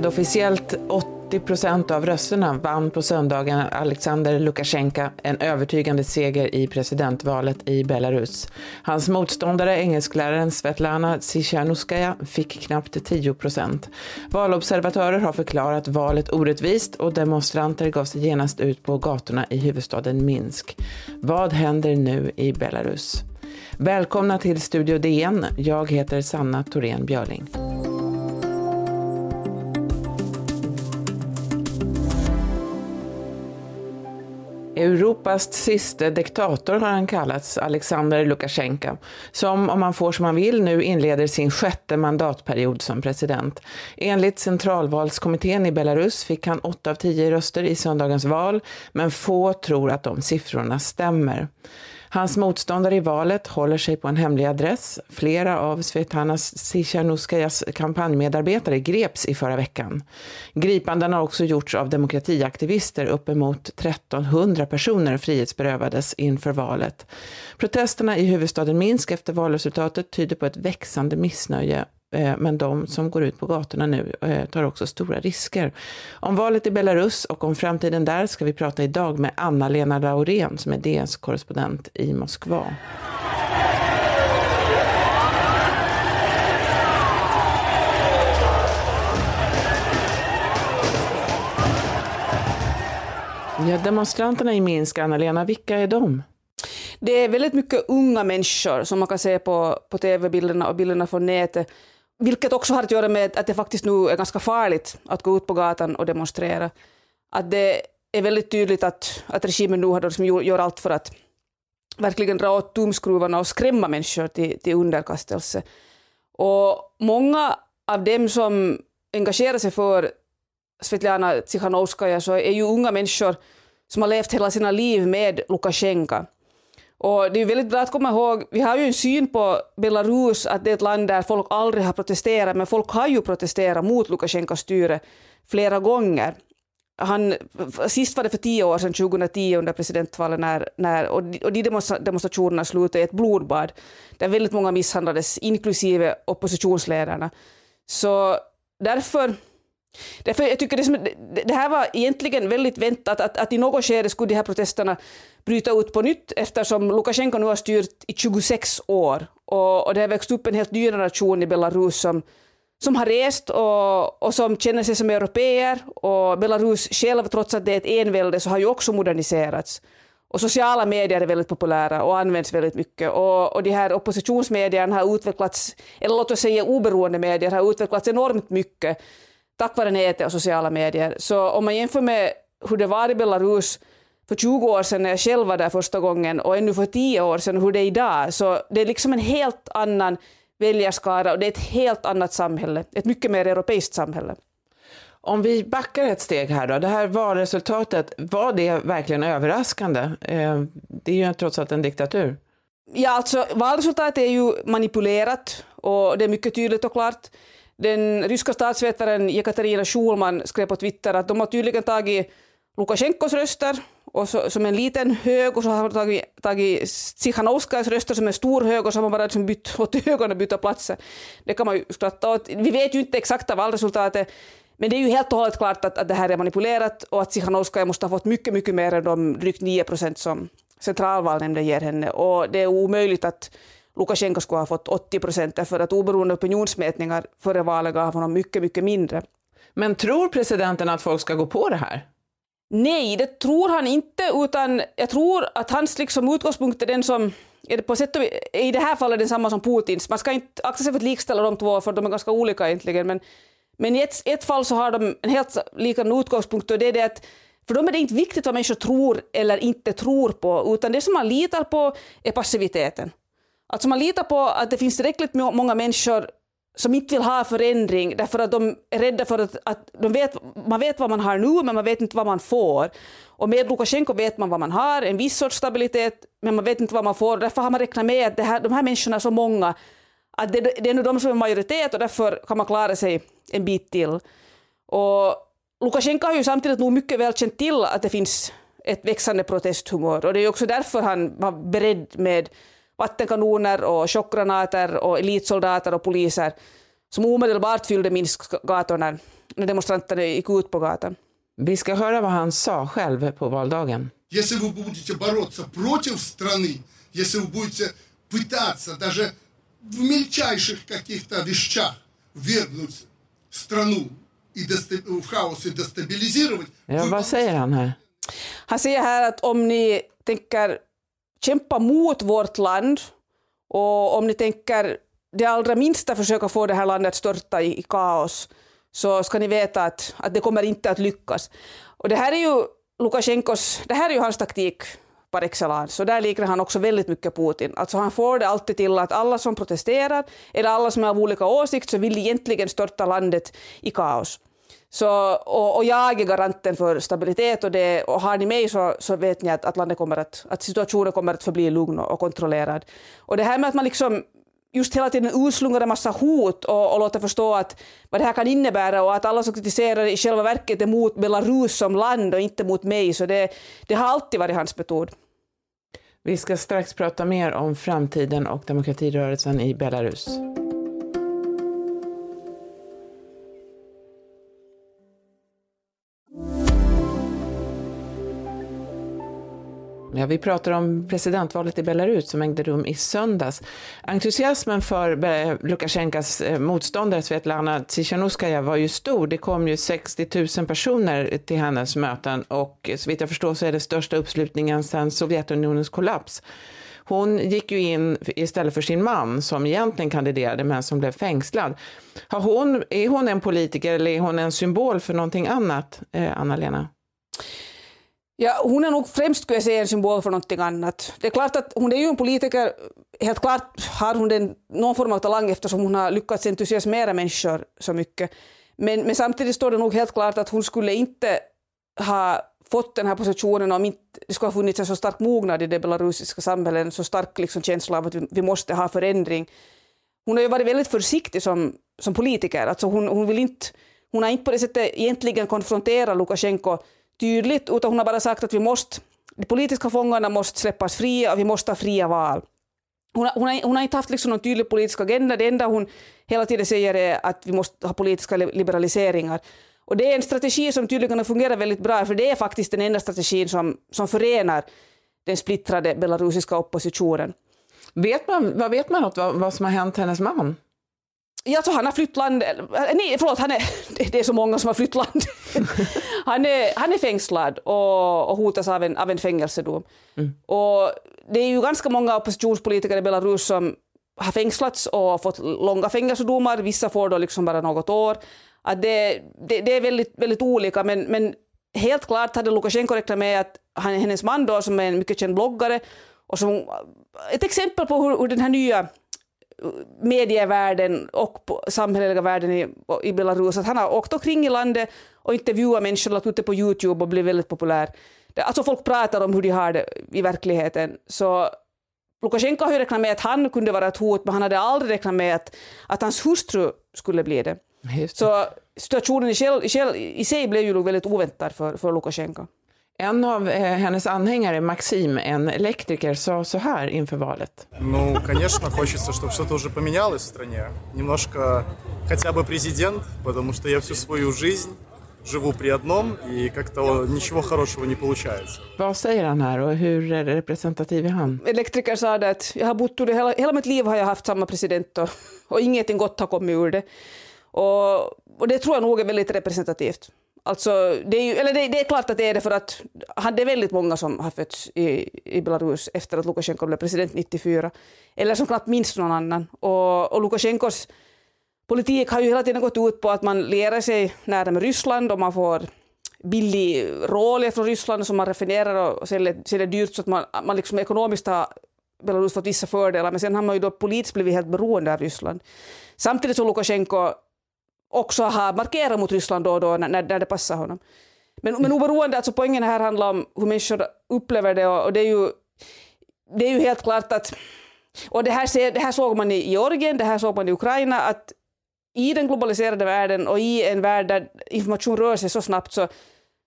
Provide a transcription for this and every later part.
Med officiellt 80 procent av rösterna vann på söndagen Alexander Lukasjenko en övertygande seger i presidentvalet i Belarus. Hans motståndare, engelskläraren Svetlana Tsichanouskaja, fick knappt 10 procent. Valobservatörer har förklarat valet orättvist och demonstranter gav sig genast ut på gatorna i huvudstaden Minsk. Vad händer nu i Belarus? Välkomna till Studio DN. Jag heter Sanna Thorén Björling. Europas sista diktator har han kallats, Alexander Lukasjenko, som om han får som han vill nu inleder sin sjätte mandatperiod som president. Enligt centralvalskommittén i Belarus fick han 8 av 10 röster i söndagens val, men få tror att de siffrorna stämmer. Hans motståndare i valet håller sig på en hemlig adress. Flera av Svetlana Tsikhanouskajas kampanjmedarbetare greps i förra veckan. Gripanden har också gjorts av demokratiaktivister. Uppemot 1300 personer frihetsberövades inför valet. Protesterna i huvudstaden Minsk efter valresultatet tyder på ett växande missnöje Eh, men de som går ut på gatorna nu eh, tar också stora risker. Om valet i Belarus och om framtiden där ska vi prata idag med Anna-Lena Laurén som är DNs korrespondent i Moskva. Ja, demonstranterna i Minsk, Anna-Lena, vilka är de? Det är väldigt mycket unga människor som man kan se på, på tv-bilderna och bilderna från nätet vilket också har att göra med att det faktiskt nu är ganska farligt att gå ut på gatan och demonstrera. Att det är väldigt tydligt att, att regimen nu har liksom gör allt för att verkligen dra åt tumskruvarna och skrämma människor till, till underkastelse. Och många av dem som engagerar sig för Svetlana Tsikhanouskaja så är ju unga människor som har levt hela sina liv med Lukasjenko. Och det är väldigt bra att komma ihåg, vi har ju en syn på Belarus att det är ett land där folk aldrig har protesterat, men folk har ju protesterat mot Lukasjenkos styre flera gånger. Han, sist var det för tio år sedan, 2010, under presidentvalet, när, när, och, de, och de demonstrationerna slutade i ett blodbad, där väldigt många misshandlades, inklusive oppositionsledarna. Så därför Därför jag tycker det, som, det här var egentligen väldigt väntat, att, att i något skede skulle de här protesterna bryta ut på nytt eftersom Lukasjenko nu har styrt i 26 år och, och det har växt upp en helt ny generation i Belarus som, som har rest och, och som känner sig som europeer och Belarus själv, trots att det är ett envälde, så har ju också moderniserats. Och sociala medier är väldigt populära och används väldigt mycket. Och, och de här oppositionsmedierna har utvecklats, eller låt oss säga oberoende medier, har utvecklats enormt mycket tack vare nätet och sociala medier. Så om man jämför med hur det var i Belarus för 20 år sedan när jag själv var där första gången och ännu för 10 år sedan hur det är idag, så det är liksom en helt annan väljarskara och det är ett helt annat samhälle, ett mycket mer europeiskt samhälle. Om vi backar ett steg här då, det här valresultatet, var det verkligen överraskande? Eh, det är ju trots allt en diktatur. Ja, alltså valresultatet är ju manipulerat och det är mycket tydligt och klart. Den ryska statsvetaren Jekaterina Schulman skrev på Twitter att de har tydligen tagit Lukasjenkos röster och så, som en liten hög och så har de tagit, tagit Tsikhanouskajas röster som en stor hög och så har man bara liksom bytt åt ögonen och bytt platser. Det kan man ju skratta åt. Vi vet ju inte exakta valresultatet men det är ju helt och hållet klart att, att det här är manipulerat och att Tsikhanouskaja måste ha fått mycket, mycket mer än de drygt 9 procent som centralvalnämnden ger henne och det är omöjligt att Lukasjenko skulle ha fått 80 procent därför att oberoende opinionsmätningar före valet gav honom mycket, mycket mindre. Men tror presidenten att folk ska gå på det här? Nej, det tror han inte, utan jag tror att hans liksom utgångspunkt är den som är på sätt och, i det här fallet densamma som Putins. Man ska inte akta sig för att likställa de två, för de är ganska olika egentligen, men, men i ett, ett fall så har de en helt likadan utgångspunkt och det är det att för dem är det inte viktigt vad människor tror eller inte tror på, utan det som man litar på är passiviteten. Alltså man litar på att det finns tillräckligt många människor som inte vill ha förändring därför att de är rädda för att, att de vet, man vet vad man har nu men man vet inte vad man får. Och med Lukasjenko vet man vad man har, en viss sorts stabilitet, men man vet inte vad man får. Därför har man räknat med att det här, de här människorna är så många att det, det är nu de som är majoritet och därför kan man klara sig en bit till. Och Lukasjenko har ju samtidigt nog mycket väl känt till att det finns ett växande protesthumör och det är också därför han var beredd med vattenkanoner och chockgranater och elitsoldater och poliser som omedelbart fyllde Minsk-gatorna när demonstranterna gick ut på gatan. Vi ska höra vad han sa själv på valdagen. Если вы будете бороться против страны, если вы будете пытаться даже в мельчайших каких-то вещах вергнуть страну и в хаос и дестабилизировать... Ja, vad säger han här? Han säger här att om ni tänker kämpa mot vårt land och om ni tänker det allra minsta försöka få det här landet att störta i, i kaos så ska ni veta att, att det kommer inte att lyckas. Och det här är ju Lukasjenkos, det här är ju hans taktik par excellence. Så där liknar han också väldigt mycket Putin. Alltså han får det alltid till att alla som protesterar eller alla som är av olika åsikt så vill egentligen störta landet i kaos. Så, och, och, jag är garanten för stabilitet och, det, och har ni mig så, så vet ni att, att, landet kommer att, att situationen kommer att förbli lugn och, och kontrollerad. Och det här med att man liksom just hela tiden utslungar en massa hot och, och låter förstå att vad det här kan innebära och att alla som kritiserar i själva verket är mot Belarus som land och inte mot mig. Så det, det har alltid varit hans metod. Vi ska strax prata mer om framtiden och demokratirörelsen i Belarus. Ja, vi pratar om presidentvalet i Belarus som ägde rum i söndags. Entusiasmen för eh, Lukasjenkos eh, motståndare Svetlana Tsikhanouskaja var ju stor. Det kom ju 60 000 personer till hennes möten och eh, så vitt jag förstår så är det största uppslutningen sedan Sovjetunionens kollaps. Hon gick ju in istället för sin man som egentligen kandiderade men som blev fängslad. Har hon, är hon en politiker eller är hon en symbol för någonting annat, Anna-Lena? Ja, hon är nog främst skulle jag säga en symbol för någonting annat. Det är klart att hon är ju en politiker, helt klart har hon den, någon form av talang eftersom hon har lyckats entusiasmera människor så mycket. Men, men samtidigt står det nog helt klart att hon skulle inte ha fått den här positionen om inte det skulle ha funnits en så stark mognad i det belarusiska samhället, en så stark liksom känsla av att vi, vi måste ha förändring. Hon har ju varit väldigt försiktig som, som politiker, alltså hon, hon, vill inte, hon har inte på det sättet egentligen konfronterat Lukasjenko tydligt, utan hon har bara sagt att vi måste, de politiska fångarna måste släppas fria och vi måste ha fria val. Hon har, hon har, hon har inte haft liksom någon tydlig politisk agenda, det enda hon hela tiden säger är att vi måste ha politiska liberaliseringar. Och det är en strategi som tydligen har fungerat väldigt bra, för det är faktiskt den enda strategin som, som förenar den splittrade belarusiska oppositionen. Vet man, vad vet man något vad, vad som har hänt hennes man? Jag tror han har flytt land, nej förlåt, han är, det är så många som har flytt land. han, är, han är fängslad och, och hotas av en, av en fängelsedom. Mm. Och det är ju ganska många oppositionspolitiker i Belarus som har fängslats och fått långa fängelsedomar, vissa får då liksom bara något år. Att det, det, det är väldigt, väldigt olika, men, men helt klart hade Lukasjenko räknat med att han, hennes man då, som är en mycket känd bloggare, och som, ett exempel på hur, hur den här nya medievärlden och på samhälleliga världen i, i Belarus, att han har åkt omkring i landet och intervjuat människor, lagt ut det på Youtube och blivit väldigt populär. Alltså folk pratar om hur de har det i verkligheten. Så Lukasjenko har ju räknat med att han kunde vara ett hot, men han hade aldrig räknat med att, att hans hustru skulle bli det. Så situationen i, själv, i, sig blev ju väldigt oväntad för, för Lukasjenko. En av eh, hennes anhängare, Maxim, en elektriker, sa så här inför valet. Ну, конечно, хочется, чтобы что-то уже поменялось в стране. Немножко хотя бы президент, потому что я всю свою жизнь живу при одном и как-то ничего хорошего не получается. Vad säger han här och hur representativ är han? Elektriker sa det att jag har bott ur hela, hela mitt liv har jag haft samma president och, och ingenting gott har kommit ur det. Och, och det tror jag nog är väldigt representativt. Alltså, det, är ju, eller det, det, är klart att det är det för att det är väldigt många som har fötts i, i Belarus efter att Lukasjenko blev president 94. Eller som knappt minns någon annan. Och, och Lukasjenkos politik har ju hela tiden gått ut på att man lierar sig nära med Ryssland och man får billig råolja från Ryssland som man refinerar och säljer, säljer dyrt så att man, man liksom ekonomiskt har Belarus fått vissa fördelar men sen har man ju då politiskt blivit helt beroende av Ryssland. Samtidigt som Lukasjenko också har markerat mot Ryssland då och då när, när det passar honom. Men, men oberoende, alltså poängen här handlar om hur människor upplever det och, och det, är ju, det är ju helt klart att och det här, ser, det här såg man i Georgien, det här såg man i Ukraina, att i den globaliserade världen och i en värld där information rör sig så snabbt så,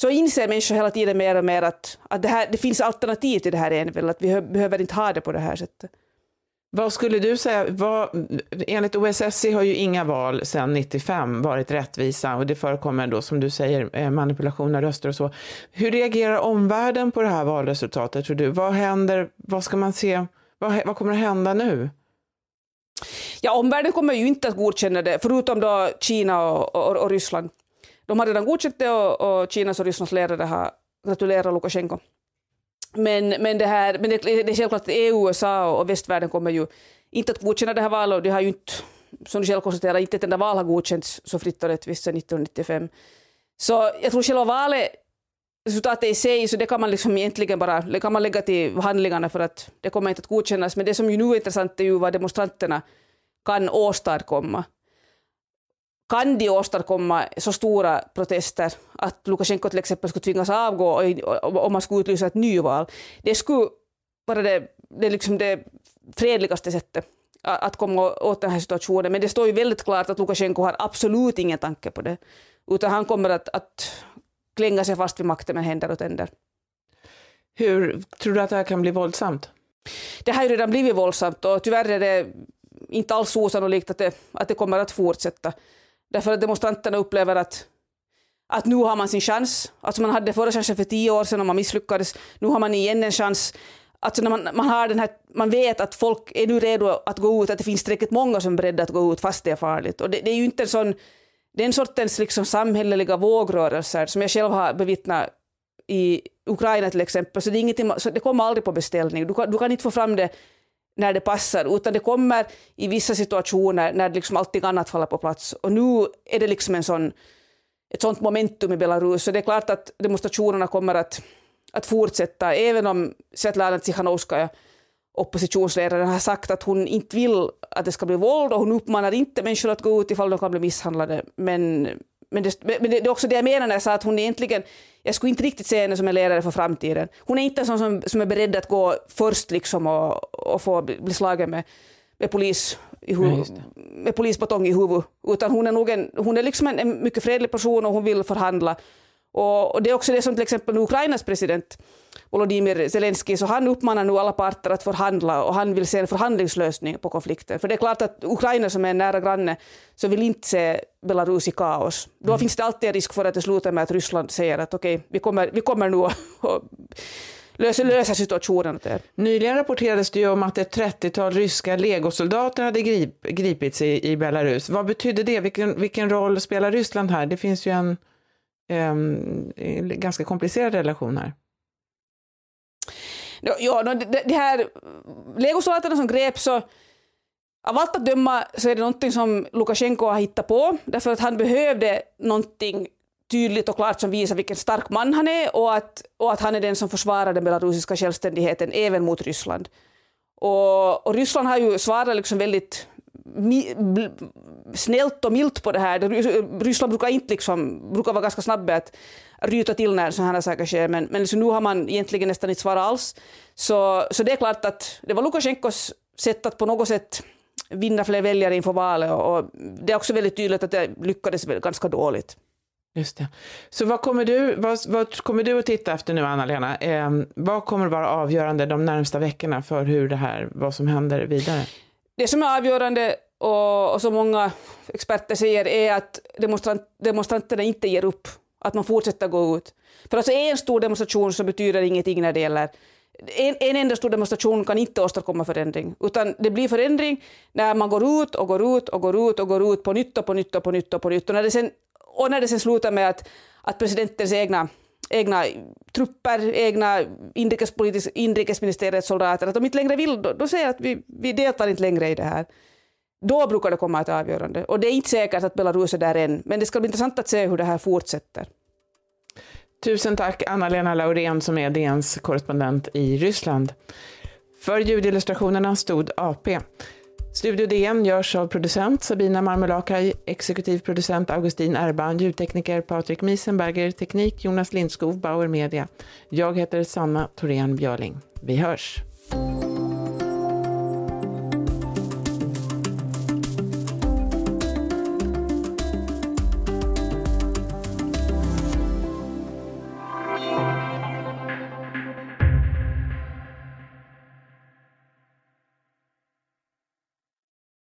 så inser människor hela tiden mer och mer att, att det, här, det finns alternativ till det här enväldet, att vi behöver inte ha det på det här sättet. Vad skulle du säga, vad, enligt OSSE har ju inga val sedan 95 varit rättvisa och det förekommer då som du säger eh, manipulation av röster och så. Hur reagerar omvärlden på det här valresultatet tror du? Vad händer, vad ska man se, vad, vad kommer att hända nu? Ja, omvärlden kommer ju inte att godkänna det, förutom då Kina och, och, och Ryssland. De har redan godkänt det och, och Kinas och Rysslands ledare har gratulerat Lukasjenko. Men, men, det, här, men det, det är självklart att EU, USA och västvärlden kommer ju inte att godkänna det här valet och det har ju inte, som du själv konstaterar, inte ett enda val har godkänts så fritt och rättvist sedan 1995. Så jag tror själva valet, resultatet i sig, så det kan man liksom egentligen bara det kan man lägga till handlingarna för att det kommer inte att godkännas. Men det som ju nu är intressant är ju vad demonstranterna kan åstadkomma kan de åstadkomma så stora protester att Lukasjenko till exempel skulle tvingas avgå om man skulle utlysa ett nyval. Det skulle vara det, det, liksom det fredligaste sättet att komma åt den här situationen. Men det står ju väldigt klart att Lukasjenko har absolut ingen tanke på det. Utan han kommer att, att klänga sig fast vid makten med händer och tänder. Hur tror du att det här kan bli våldsamt? Det har ju redan blivit våldsamt och tyvärr är det inte alls osannolikt att det, att det kommer att fortsätta. Därför att demonstranterna upplever att, att nu har man sin chans. Alltså man hade förra chansen för tio år sedan och man misslyckades. Nu har man igen en chans. Alltså när man, man, har den här, man vet att folk är nu redo att gå ut, att det finns tillräckligt många som är beredda att gå ut fast det är farligt. Och det, det är ju inte en sån, den sortens liksom samhälleliga vågrörelser som jag själv har bevittnat i Ukraina till exempel, så det, är ingenting, så det kommer aldrig på beställning. Du kan, du kan inte få fram det när det passar, utan det kommer i vissa situationer när liksom allting annat faller på plats. Och nu är det liksom en sån, ett sånt momentum i Belarus, så det är klart att demonstrationerna kommer att, att fortsätta, även om Svetlana Tsikhanouskaja, oppositionsledaren, har sagt att hon inte vill att det ska bli våld och hon uppmanar inte människor att gå ut ifall de kan bli misshandlade. Men, men, det, men det är också det jag menar när jag sa att hon egentligen jag skulle inte riktigt se henne som en ledare för framtiden. Hon är inte en sån som, som är beredd att gå först liksom och, och få bli slagen med, med polis i huvud, med polisbatong i huvudet. Utan hon är, nog en, hon är liksom en, en mycket fredlig person och hon vill förhandla. Och, och det är också det som till exempel Ukrainas president Volodymyr Zelensky, så han uppmanar nu alla parter att förhandla och han vill se en förhandlingslösning på konflikten. För det är klart att Ukraina som är en nära granne så vill inte se Belarus i kaos. Då mm. finns det alltid en risk för att det slutar med att Ryssland säger att okej, okay, vi, kommer, vi kommer nu att lösa, lösa situationen Nyligen rapporterades det ju om att ett 30-tal ryska legosoldater hade grip, gripits i, i Belarus. Vad betyder det? Vilken, vilken roll spelar Ryssland här? Det finns ju en Ehm, ganska komplicerad relation här. Ja, det, det här legosoldaterna som greps så av allt att döma så är det någonting som Lukasjenko har hittat på därför att han behövde någonting tydligt och klart som visar vilken stark man han är och att, och att han är den som försvarar den belarusiska självständigheten även mot Ryssland. Och, och Ryssland har ju svarat liksom väldigt snällt och milt på det här. Ryssland brukar inte liksom, brukar vara ganska snabba att ryta till när sådana här saker sker, men, men liksom nu har man egentligen nästan inte svarat alls. Så, så det är klart att det var Lukasjenkos sätt att på något sätt vinna fler väljare inför valet och det är också väldigt tydligt att det lyckades ganska dåligt. Just det. Så vad kommer du, vad, vad kommer du att titta efter nu, Anna-Lena? Eh, vad kommer att vara avgörande de närmsta veckorna för hur det här, vad som händer vidare? Det som är avgörande och, och som många experter säger är att demonstrant, demonstranterna inte ger upp, att man fortsätter gå ut. För alltså en stor demonstration så betyder ingenting när det gäller en, en enda stor demonstration kan inte åstadkomma förändring, utan det blir förändring när man går ut och går ut och går ut och går ut på nytt och på nytt och på nytt och på nytt. Och när det sen, och när det sen slutar med att, att presidentens egna egna trupper, egna inrikesministeriets soldater, att de inte längre vill, då, då säger att vi, vi deltar inte längre i det här. Då brukar det komma ett avgörande. Och det är inte säkert att Belarus är där än, men det ska bli intressant att se hur det här fortsätter. Tusen tack Anna-Lena Laurén som är DNs korrespondent i Ryssland. För ljudillustrationerna stod AP. Studio DN görs av producent Sabina Marmelakai, exekutiv producent Augustin Erban, ljudtekniker Patrik Miesenberger, teknik Jonas Lindskov, Bauer Media. Jag heter Sanna Thorén Björling. Vi hörs!